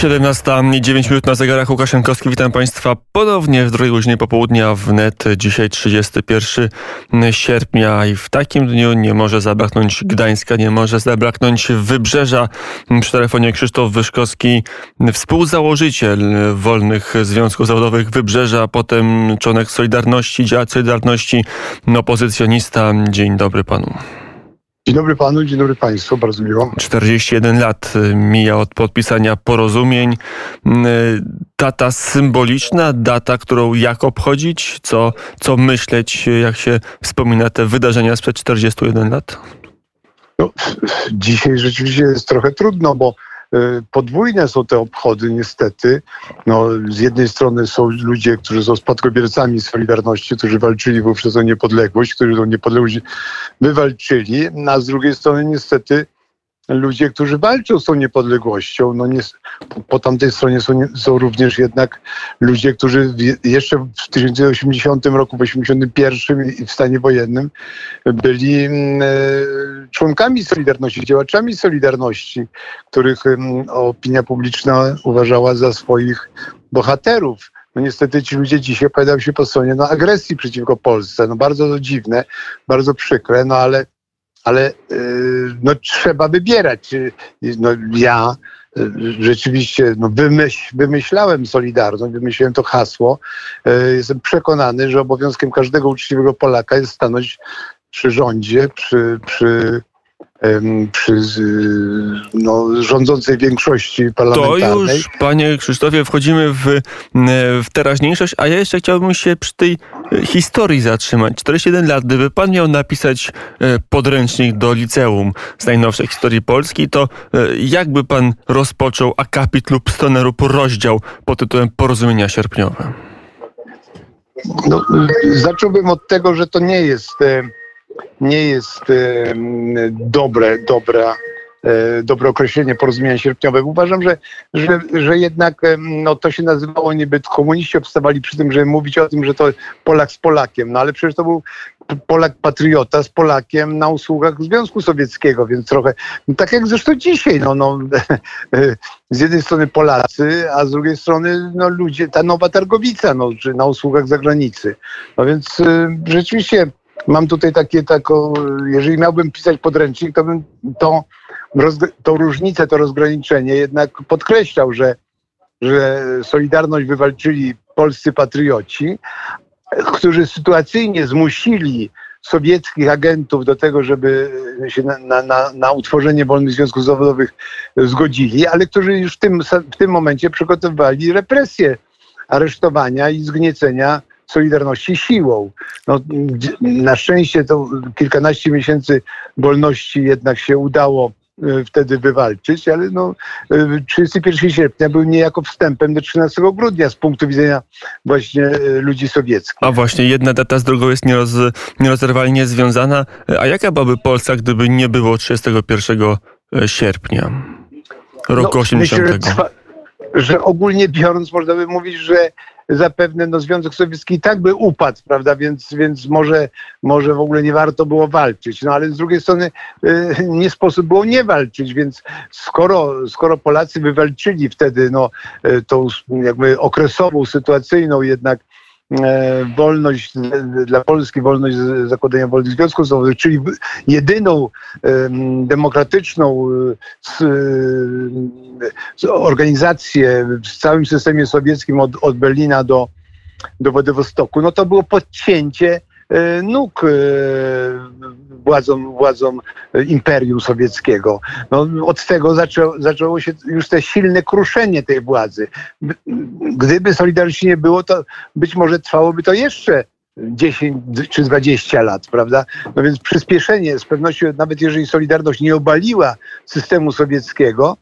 17.09 minut na zegarach Łukaszenkowski. Witam Państwa ponownie w drugiej godzinie popołudnia wnet. Dzisiaj 31 sierpnia i w takim dniu nie może zabraknąć Gdańska, nie może zabraknąć Wybrzeża. Przy telefonie Krzysztof Wyszkowski, współzałożyciel Wolnych Związków Zawodowych Wybrzeża, potem członek Solidarności, działacz Solidarności, opozycjonista. Dzień dobry Panu. Dzień dobry panu, dzień dobry państwu, bardzo miło. 41 lat y, mija od podpisania porozumień. Y, data symboliczna, data, którą jak obchodzić, co, co myśleć, jak się wspomina te wydarzenia sprzed 41 lat? No, dzisiaj rzeczywiście jest trochę trudno, bo podwójne są te obchody niestety. No, z jednej strony są ludzie, którzy są spadkobiercami Solidarności, którzy walczyli wówczas o niepodległość, którzy tą niepodległość wywalczyli, a z drugiej strony niestety ludzie, którzy walczą z tą niepodległością. No nie, po, tamtej stronie są, są, również jednak ludzie, którzy w, jeszcze w 1980 roku, w 1981 i w stanie wojennym byli mm, e, członkami Solidarności, działaczami Solidarności, których mm, opinia publiczna uważała za swoich bohaterów. No niestety ci ludzie dzisiaj opowiadają się po stronie no, agresji przeciwko Polsce. No bardzo to dziwne, bardzo przykre, no ale ale y, no, trzeba wybierać. Y, no, ja y, rzeczywiście no, wymyśl, wymyślałem Solidarność, wymyśliłem to hasło. Jestem przekonany, że obowiązkiem każdego uczciwego Polaka jest stanąć przy rządzie, przy, przy przy no, rządzącej większości parlamentarnej. To już, panie Krzysztofie, wchodzimy w, w teraźniejszość, a ja jeszcze chciałbym się przy tej e, historii zatrzymać. 41 lat, gdyby pan miał napisać e, podręcznik do liceum z najnowszej historii Polski, to e, jakby pan rozpoczął akapit lub stronę lub rozdział pod tytułem Porozumienia Sierpniowe? No, zacząłbym od tego, że to nie jest nie jest dobre, dobra e, dobre określenie porozumienia sierpniowego. Uważam, że, że, że jednak no, to się nazywało niby komuniści obstawali przy tym, żeby mówić o tym, że to Polak z Polakiem, no ale przecież to był Polak patriota z Polakiem na usługach Związku Sowieckiego, więc trochę, no, tak jak zresztą dzisiaj, no, no, z jednej strony Polacy, a z drugiej strony no, ludzie, ta nowa targowica no, na usługach zagranicy. No więc y, rzeczywiście mam tutaj takie, taką, jeżeli miałbym pisać podręcznik, to bym to różnicę, to rozgraniczenie jednak podkreślał, że, że Solidarność wywalczyli polscy patrioci, którzy sytuacyjnie zmusili sowieckich agentów do tego, żeby się na, na, na, utworzenie wolnych związków zawodowych zgodzili, ale którzy już w tym, w tym momencie przygotowywali represje aresztowania i zgniecenia Solidarności siłą. No, na szczęście to kilkanaście miesięcy wolności jednak się udało e, wtedy wywalczyć, ale no, 31 e, sierpnia był niejako wstępem do 13 grudnia z punktu widzenia właśnie e, ludzi sowieckich. A właśnie jedna data z drugą jest nieroz, nierozerwalnie związana. A jaka byłaby Polska, gdyby nie było 31 sierpnia roku no, 80? Myślę, że, że ogólnie biorąc można by mówić, że zapewne no, Związek Sowiecki i tak by upadł, prawda, więc, więc może, może w ogóle nie warto było walczyć. No ale z drugiej strony y, nie sposób było nie walczyć, więc skoro, skoro Polacy by walczyli wtedy no, y, tą jakby okresową, sytuacyjną jednak wolność dla Polski, wolność zakładania wolnych związków zawodowych, czyli jedyną demokratyczną e, organizację w całym systemie sowieckim od, od Berlina do, do Władywostoku, no to było podcięcie E, nóg e, władzom, władzom Imperium Sowieckiego. No, od tego zaczą, zaczęło się już te silne kruszenie tej władzy. Gdyby Solidarności nie było, to być może trwałoby to jeszcze 10 czy 20 lat, prawda? No więc przyspieszenie, z pewnością, nawet jeżeli Solidarność nie obaliła systemu sowieckiego,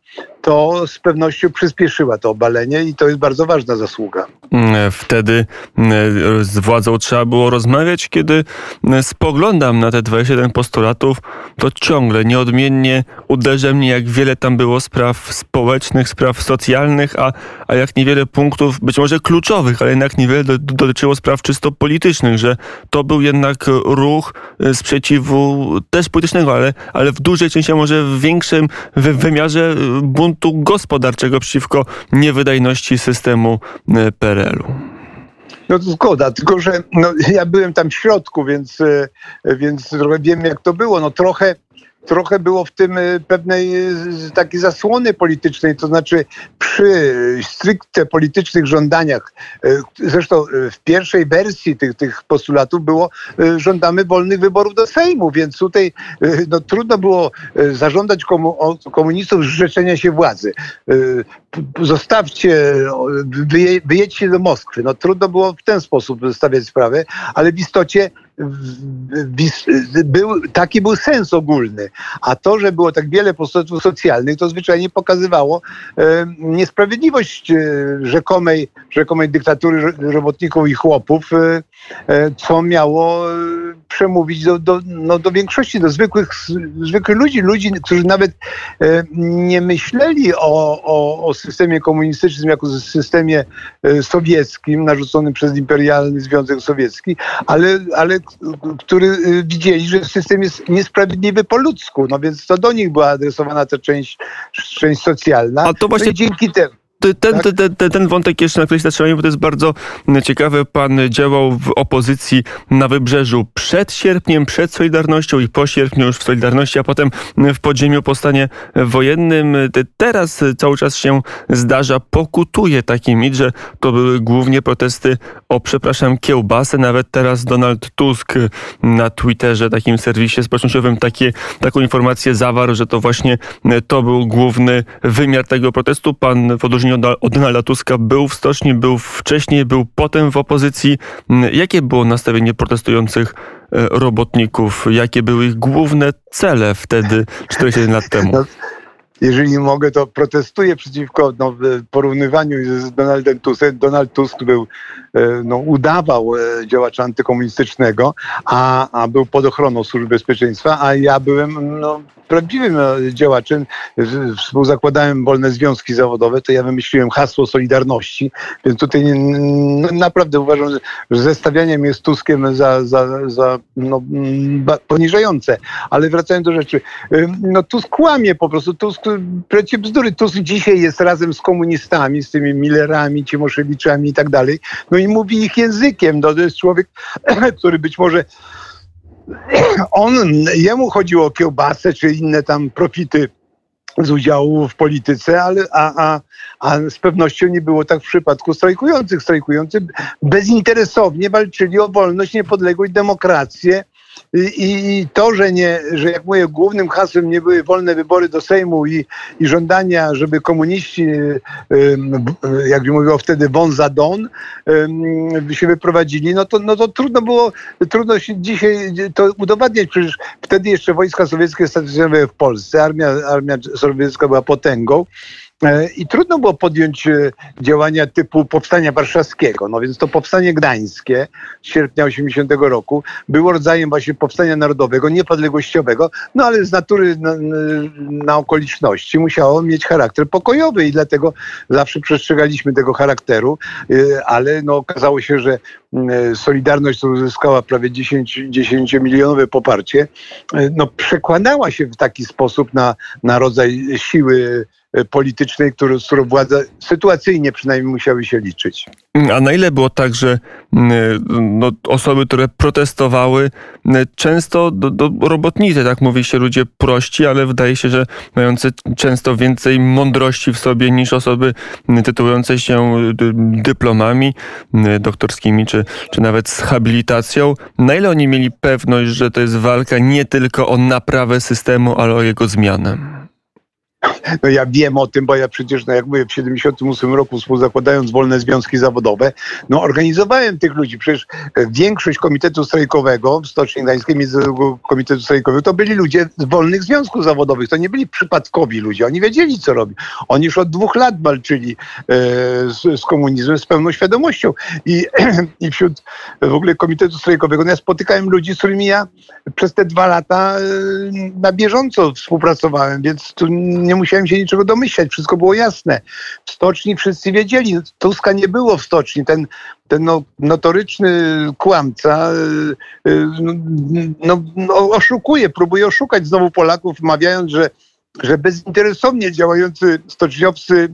to z pewnością przyspieszyła to obalenie i to jest bardzo ważna zasługa. Mm, wtedy mm, z władzą trzeba było rozmawiać. Kiedy mm, spoglądam na te 27 postulatów, to ciągle nieodmiennie uderza mnie, jak wiele tam było spraw społecznych, spraw socjalnych, a, a jak niewiele punktów, być może kluczowych, ale jednak niewiele dotyczyło spraw czysto politycznych, że to był jednak ruch y, sprzeciwu też politycznego, ale, ale w dużej części, a może w większym wymiarze y, bunt buntu gospodarczego przeciwko niewydajności systemu PRL-u. No to zgoda, tylko że no, ja byłem tam w środku, więc, więc trochę wiem jak to było. No trochę trochę było w tym y, pewnej y, takiej zasłony politycznej, to znaczy przy stricte politycznych żądaniach, y, zresztą w pierwszej wersji tych, tych postulatów było żądamy wolnych wyborów do Sejmu, więc tutaj no, trudno było zażądać komu, komunistów zrzeczenia się władzy. Zostawcie, wyje, wyjedźcie do Moskwy. No trudno było w ten sposób stawiać sprawę, ale w istocie był, taki był sens ogólny. A to, że było tak wiele postulatów socjalnych, to zwyczajnie pokazywało e, niesprawiedliwość e, rzekomej, rzekomej dyktatury robotników i chłopów, e, e co miało e, przemówić do, do, no, do większości, do zwykłych, zwykłych ludzi, ludzi, którzy nawet e, nie myśleli o, o, o systemie komunistycznym jako systemie sowieckim narzuconym przez imperialny Związek Sowiecki, ale, ale który y, widzieli, że system jest niesprawiedliwy po ludzku. No więc to do nich była adresowana ta część, część socjalna. A to właśnie... No dzięki temu ten, tak? ten, ten, ten wątek jeszcze na któryś zatrzymajmy, bo to jest bardzo ciekawe. Pan działał w opozycji na Wybrzeżu przed sierpniem, przed Solidarnością i po sierpniu już w Solidarności, a potem w podziemiu powstanie wojennym. Teraz cały czas się zdarza, pokutuje taki mit, że to były głównie protesty o, przepraszam, kiełbasę. Nawet teraz Donald Tusk na Twitterze, takim serwisie społecznościowym, takie, taką informację zawarł, że to właśnie to był główny wymiar tego protestu. Pan w odróżnieniu od Donalda Tuska był w stoczni, był wcześniej, był potem w opozycji. Mm, jakie było nastawienie protestujących e, robotników? Jakie były ich główne cele wtedy, 41 lat temu? Jeżeli mogę, to protestuję przeciwko no, porównywaniu z Donaldem Tuskiem. Donald Tusk był, e, no, udawał e, działacza antykomunistycznego, a, a był pod ochroną Służby Bezpieczeństwa, a ja byłem no, prawdziwym e, działaczem, współzakładałem wolne związki zawodowe, to ja wymyśliłem hasło Solidarności, więc tutaj no, naprawdę uważam, że zestawianie mnie z Tuskiem za, za, za no, poniżające. Ale wracając do rzeczy, no Tusk kłamie po prostu, Tusk precie bzdury, Tusk dzisiaj jest razem z komunistami, z tymi Millerami, Cimoszewiczami i tak dalej, no i mówi ich językiem, no, to jest człowiek, który być może on, jemu chodziło o kiełbasę czy inne tam profity z udziału w polityce, ale a, a, a z pewnością nie było tak w przypadku strajkujących. Strajkujący bezinteresownie walczyli o wolność, niepodległość, demokrację i, I, to, że, nie, że jak mówię, głównym hasłem nie były wolne wybory do Sejmu i, i żądania, żeby komuniści, jak mówiło wtedy, von za don, się wyprowadzili, no to, no to trudno było, trudno się dzisiaj to udowadniać. Przecież wtedy jeszcze wojska sowieckie stacjonowały w Polsce, armia, armia sowiecka była potęgą. E, I trudno było podjąć e, działania typu powstania warszawskiego. No więc to powstanie gdańskie z sierpnia 80 roku było rodzajem właśnie powstania narodowego, niepodległościowego, no ale z natury na, na okoliczności musiało mieć charakter pokojowy i dlatego zawsze przestrzegaliśmy tego charakteru, e, ale no okazało się, że Solidarność, uzyskała prawie 10, 10 milionowe poparcie, no przekładała się w taki sposób na, na rodzaj siły politycznej, który, z którą władze sytuacyjnie przynajmniej musiały się liczyć. A na ile było tak, że no, osoby, które protestowały, często do, do robotnicy, tak mówi się, ludzie prości, ale wydaje się, że mające często więcej mądrości w sobie niż osoby tytułujące się dyplomami doktorskimi, czy, czy nawet z habilitacją. Na ile oni mieli pewność, że to jest walka nie tylko o naprawę systemu, ale o jego zmianę? No ja wiem o tym, bo ja przecież, no jak mówię, w 78 roku współzakładając wolne związki zawodowe, no organizowałem tych ludzi. Przecież e, większość komitetu strajkowego w Stoczni Gdańskiej, Komitetu Strajkowego, to byli ludzie z wolnych związków zawodowych. To nie byli przypadkowi ludzie. Oni wiedzieli, co robią. Oni już od dwóch lat walczyli e, z, z, komunizmem z pełną świadomością. I, I wśród w ogóle Komitetu Strajkowego, no ja spotykałem ludzi, z którymi ja przez te dwa lata e, na bieżąco współpracowałem, więc tu nie musiałem się niczego domyślać, wszystko było jasne. W stoczni wszyscy wiedzieli, Tuska nie było w stoczni. Ten, ten no, notoryczny kłamca y, y, no, no, oszukuje, próbuje oszukać znowu Polaków, mawiając, że że bezinteresownie działający stoczniowcy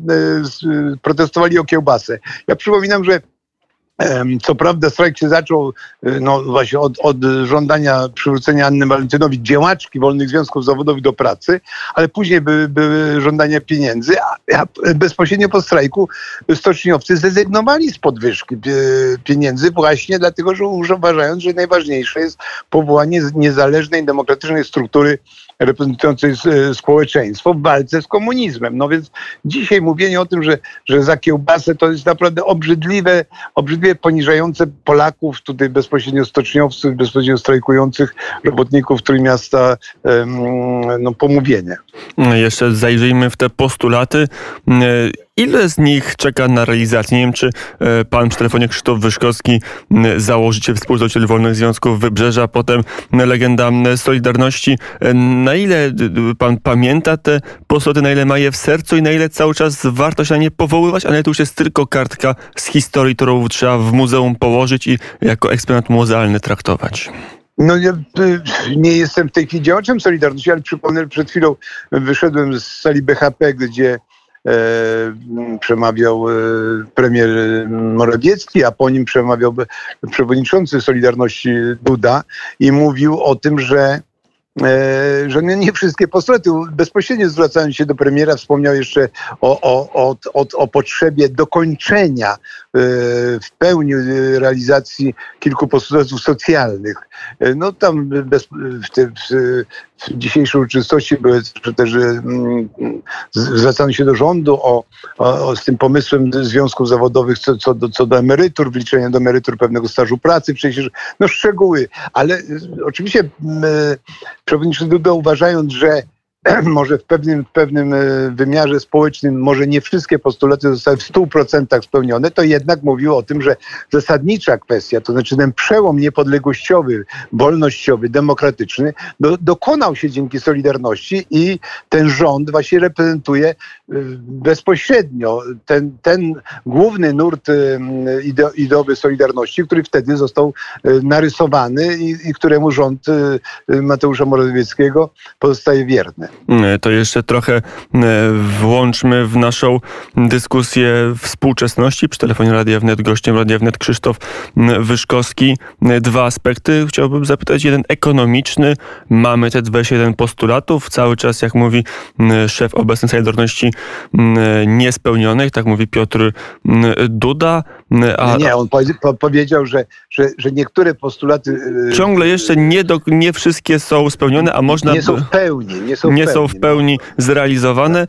protestowali o kiełbasę. Ja przypominam, że co prawda strajk się zaczął y, no właśnie od, od żądania przywrócenia Anny Walentynowi, działaczki wolnych związków zawodowych do pracy, ale później były, były żądania pieniędzy, a, bezpośrednio po strajku stoczniowcy zrezygnowali z podwyżki pieniędzy właśnie dlatego, że uważając, że najważniejsze jest powołanie niezależnej, demokratycznej struktury reprezentującej e, społeczeństwo w walce z komunizmem. No więc dzisiaj mówienie o tym, że, że za kiełbasę to jest naprawdę obrzydliwe, poniżające Polaków, tutaj bezpośrednio stoczniowców, bezpośrednio strajkujących robotników Trójmiasta no, pomówienie. Jeszcze zajrzyjmy w te postulaty. Ile z nich czeka na realizację? Nie wiem, czy e, pan przy telefonie Krzysztof Wyszkowski, założyciel, współzałożyciel Wolnych Związków Wybrzeża, potem legenda Solidarności. E, na ile pan pamięta te postulaty, na ile ma je w sercu i na ile cały czas warto się na nie powoływać, a na ile to już jest tylko kartka z historii, którą trzeba w muzeum położyć i jako eksponat muzealny traktować? No ja y, nie jestem w tej chwili działaczem Solidarności, ale przypomnę, przed chwilą wyszedłem z sali BHP, gdzie przemawiał e, premier Morawiecki, a po nim przemawiał przewodniczący Solidarności Duda i mówił o tym, że E, że nie wszystkie postulaty, bezpośrednio zwracając się do premiera, wspomniał jeszcze o, o, o, o, o potrzebie dokończenia e, w pełni realizacji kilku postulatów socjalnych. E, no tam bez, w, te, w, w dzisiejszej uroczystości były też mm, zwracano się do rządu o, o, z tym pomysłem związków zawodowych co, co, do, co do emerytur, wliczenia do emerytur pewnego stażu pracy, przecież no szczegóły, ale oczywiście Duda uważając, że może w pewnym, pewnym e, wymiarze społecznym może nie wszystkie postulaty zostały w 100% spełnione, to jednak mówił o tym, że zasadnicza kwestia, to znaczy ten przełom niepodległościowy, wolnościowy, demokratyczny do, dokonał się dzięki Solidarności i ten rząd właśnie reprezentuje e, bezpośrednio ten, ten główny nurt e, ideowy Solidarności, który wtedy został narysowany i, i któremu rząd Mateusza Morawieckiego pozostaje wierny. E, to jeszcze trochę e, włączmy w naszą dyskusję współczesności. Przy telefonie Radia Wnet gościem Radia Wnet Krzysztof Wyszkowski. E, dwa aspekty chciałbym zapytać. Jeden ekonomiczny. Mamy te 21 postulatów. Cały czas, jak mówi szef obecnej Solidarności, niespełnionych. Tak mówi Piotr Duda. A... Nie, on powiedział, że, że, że niektóre postulaty... Ciągle jeszcze nie, do, nie wszystkie są spełnione, a można... Nie są w pełni. Nie są, nie są w pełni zrealizowane,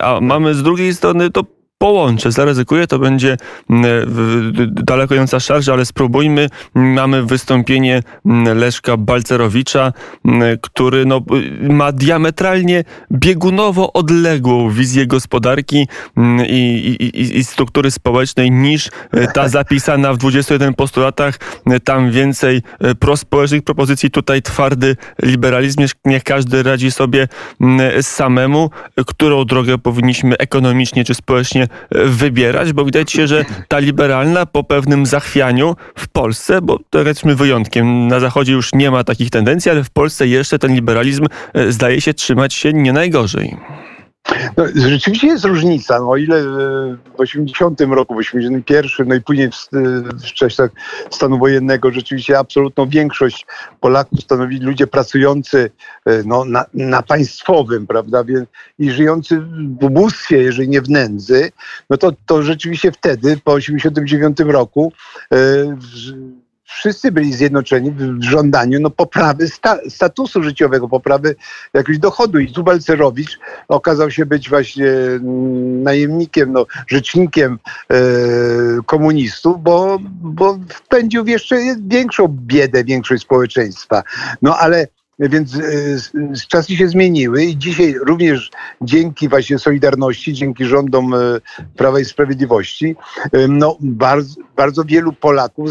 a mamy z drugiej strony to połączę, zaryzykuję, to będzie daleko idąca szarża, ale spróbujmy. Mamy wystąpienie Leszka Balcerowicza, który no, ma diametralnie biegunowo odległą wizję gospodarki i, i, i struktury społecznej niż ta zapisana w 21 postulatach. Tam więcej prospołecznych propozycji, tutaj twardy liberalizm. Niech każdy radzi sobie samemu, którą drogę powinniśmy ekonomicznie czy społecznie wybierać, bo widać się, że ta liberalna po pewnym zachwianiu w Polsce, bo to jesteśmy wyjątkiem, na Zachodzie już nie ma takich tendencji, ale w Polsce jeszcze ten liberalizm e, zdaje się trzymać się nie najgorzej. No, rzeczywiście jest różnica. No, o ile e, w 80 roku, w 81, no i później w, w czasach stanu wojennego rzeczywiście absolutną większość Polaków stanowili ludzie pracujący e, no, na, na państwowym, prawda, i żyjący w ubóstwie, jeżeli nie w nędzy, no to, to rzeczywiście wtedy, po 89 roku, e, wszyscy byli zjednoczeni w żądaniu no, poprawy sta statusu życiowego, poprawy jakiegoś dochodu. I tu Balcerowicz okazał się być właśnie mm, najemnikiem, no, rzecznikiem e, komunistów, bo, bo wpędził w jeszcze większą biedę większość społeczeństwa. No ale więc e, czasy się zmieniły i dzisiaj również dzięki właśnie Solidarności, dzięki rządom e, Prawa i Sprawiedliwości, e, no bardzo, bardzo wielu Polaków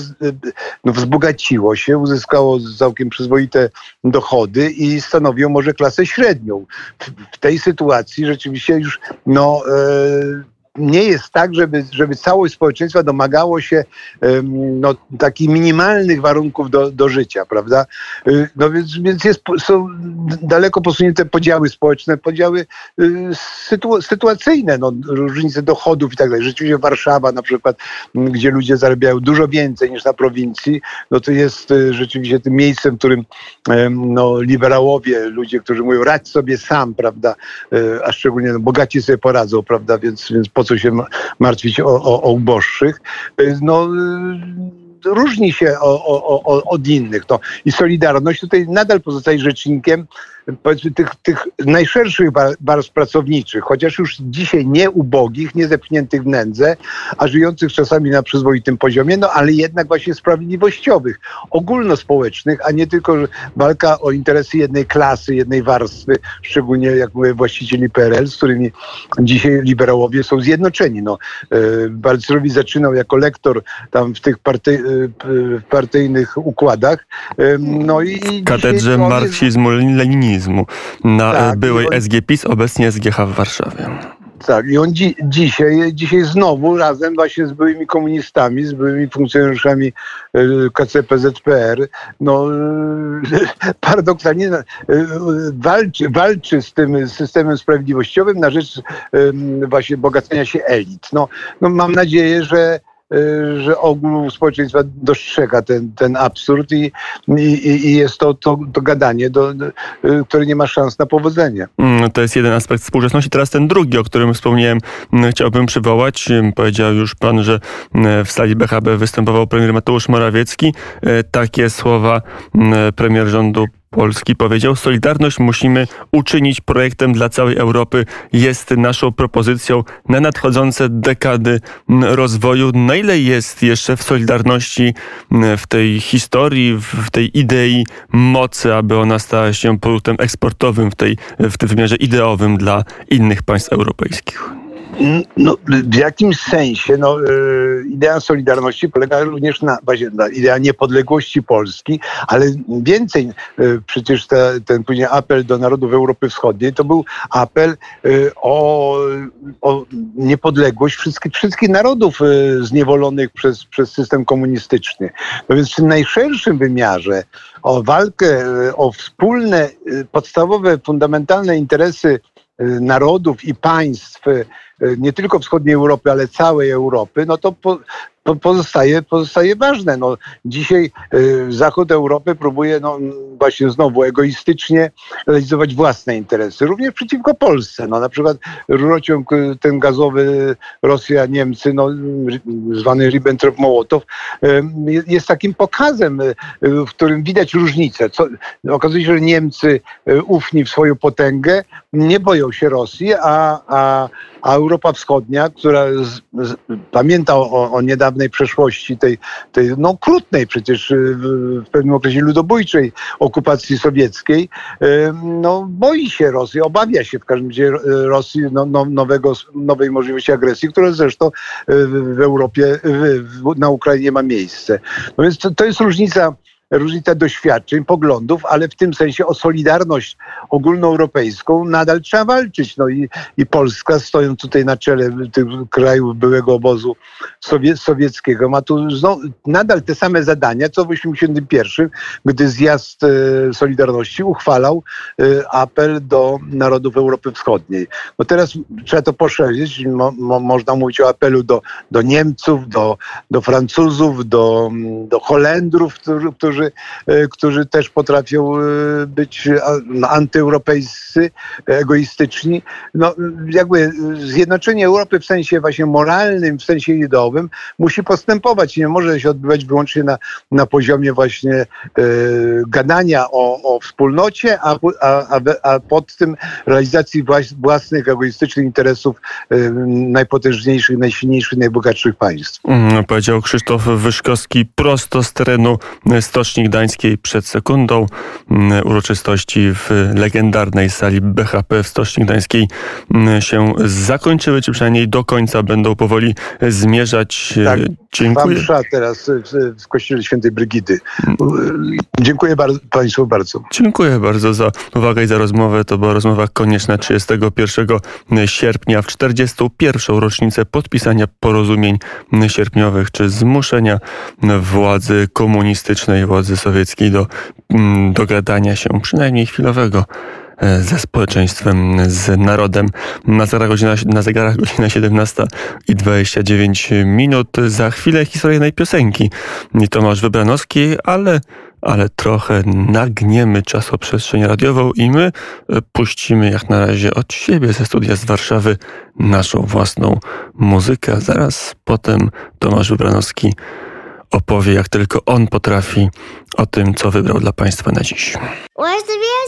no, wzbogaciło się, uzyskało całkiem przyzwoite dochody i stanowią może klasę średnią. W tej sytuacji rzeczywiście już no, nie jest tak, żeby, żeby całość społeczeństwa domagało się no, takich minimalnych warunków do, do życia, prawda? Y, no więc, więc jest, są daleko posunięte podziały społeczne, podziały y, sytu, sytuacyjne, no, różnice dochodów i tak dalej. Rzeczywiście Warszawa na przykład, gdzie ludzie zarabiają dużo więcej niż na prowincji, no to jest y, rzeczywiście tym miejscem, w którym no, liberałowie, ludzie, którzy mówią radź sobie sam, prawda, a szczególnie no, bogaci sobie poradzą, prawda, więc, więc po co się martwić o, o, o uboższych. No, różni się o, o, od innych. No. I Solidarność tutaj nadal pozostaje rzecznikiem powiedzmy tych, tych najszerszych warstw pracowniczych, chociaż już dzisiaj nie ubogich, nie zepchniętych w nędzę, a żyjących czasami na przyzwoitym poziomie, no ale jednak właśnie sprawiedliwościowych, ogólnospołecznych, a nie tylko walka o interesy jednej klasy, jednej warstwy, szczególnie jak mówię właścicieli PRL, z którymi dzisiaj liberałowie są zjednoczeni. No, Balcerowicz e, zaczynał jako lektor tam w tych party, e, partyjnych układach. E, no i katedrze marksizmu, na tak, byłej on... SGPiS, obecnie SGH w Warszawie. Tak, i on dzi dzisiaj, dzisiaj znowu razem właśnie z byłymi komunistami, z byłymi funkcjonariuszami e, KCPZPR, no paradoksalnie e, walczy, walczy z tym systemem sprawiedliwościowym na rzecz właśnie bogacenia się elit. No, no mam nadzieję, że że ogół społeczeństwa dostrzega ten, ten absurd i, i, i jest to, to, to gadanie, do, y, które nie ma szans na powodzenie. Mm, to jest jeden aspekt współczesności. Teraz ten drugi, o którym wspomniałem, mm, chciałbym przywołać. Powiedział już pan, że mm, w sali BHB występował premier Mateusz Morawiecki. Y, takie słowa premier rządu Polski powiedział, Solidarność musimy uczynić projektem dla całej Europy. Jest naszą propozycją na nadchodzące dekady rozwoju. Na ile jest jeszcze w Solidarności, w tej historii, w tej idei mocy, aby ona stała się produktem eksportowym w, tej, w tym wymiarze ideowym dla innych państw europejskich? No, w jakimś sensie no, e, idea Solidarności polega również na, na idea niepodległości Polski, ale więcej e, przecież te, ten później apel do narodów Europy Wschodniej to był apel e, o, o niepodległość wszystkich, wszystkich narodów zniewolonych przez, przez system komunistyczny. No więc w tym najszerszym wymiarze o walkę, o wspólne, podstawowe, fundamentalne interesy narodów i państw nie tylko wschodniej Europy, ale całej Europy, no to po, pozostaje, pozostaje ważne. No, dzisiaj y, Zachód Europy próbuje no, właśnie znowu egoistycznie realizować własne interesy, również przeciwko Polsce. No, na przykład rurociąg y, ten gazowy Rosja-Niemcy, no, zwany Ribbentrop-Mołotow, y, jest takim pokazem, y, w którym widać różnicę. Co, okazuje się, że Niemcy ufni w swoją potęgę, nie boją się Rosji, a, a, a Europa Wschodnia, która z, z, pamięta o, o niedawnej przeszłości, tej, tej no krutnej przecież y, w pewnym okresie ludobójczej okupacji sowieckiej, y, no boi się Rosji, obawia się w każdym razie y, Rosji no, no, nowego, nowej możliwości agresji, która zresztą w Europie, na Ukrainie ma miejsce. No więc to, to jest różnica różnica doświadczeń, poglądów, ale w tym sensie o solidarność ogólnoeuropejską nadal trzeba walczyć. No i, i Polska, stojąc tutaj na czele tych krajów byłego obozu sowie, sowieckiego, ma tu znowu, nadal te same zadania, co w 1981, gdy zjazd e, Solidarności uchwalał e, apel do narodów Europy Wschodniej. No teraz trzeba to poszerzyć. Mo, mo, można mówić o apelu do, do Niemców, do, do Francuzów, do, do Holendrów, którzy, którzy którzy, e, którzy też potrafią e, być no, antyeuropejscy, egoistyczni. No, jakby zjednoczenie Europy w sensie właśnie moralnym, w sensie ideowym musi postępować. Nie może się odbywać wyłącznie na, na poziomie właśnie e, gadania o, o wspólnocie, a, a, a pod tym realizacji własnych egoistycznych interesów e, najpotężniejszych, najsilniejszych, najbogatszych państw. Mm, powiedział Krzysztof Wyszkowski prosto z terenu Stoczni Stoczni Gdańskiej przed sekundą. Mm, uroczystości w legendarnej sali BHP w Stoczni Gdańskiej mm, się zakończyły, czy przynajmniej do końca będą powoli zmierzać. Tak. Dziękuję. msza teraz w, kościele świętej Brygidy. Dziękuję bardzo, Państwu bardzo. Dziękuję bardzo za uwagę i za rozmowę. To była rozmowa konieczna 31 sierpnia w 41. rocznicę podpisania porozumień sierpniowych czy zmuszenia władzy komunistycznej, władzy sowieckiej do mm, dogadania się przynajmniej chwilowego ze społeczeństwem, z narodem. Na zegarach godzina, na zegarach godzina 17 i 29 minut. Za chwilę historyjnej piosenki. I Tomasz Wybranowski, ale ale trochę nagniemy czasoprzestrzeń radiową i my e, puścimy jak na razie od siebie ze studia z Warszawy naszą własną muzykę. Zaraz potem Tomasz Wybranowski opowie, jak tylko on potrafi, o tym, co wybrał dla Państwa na dziś.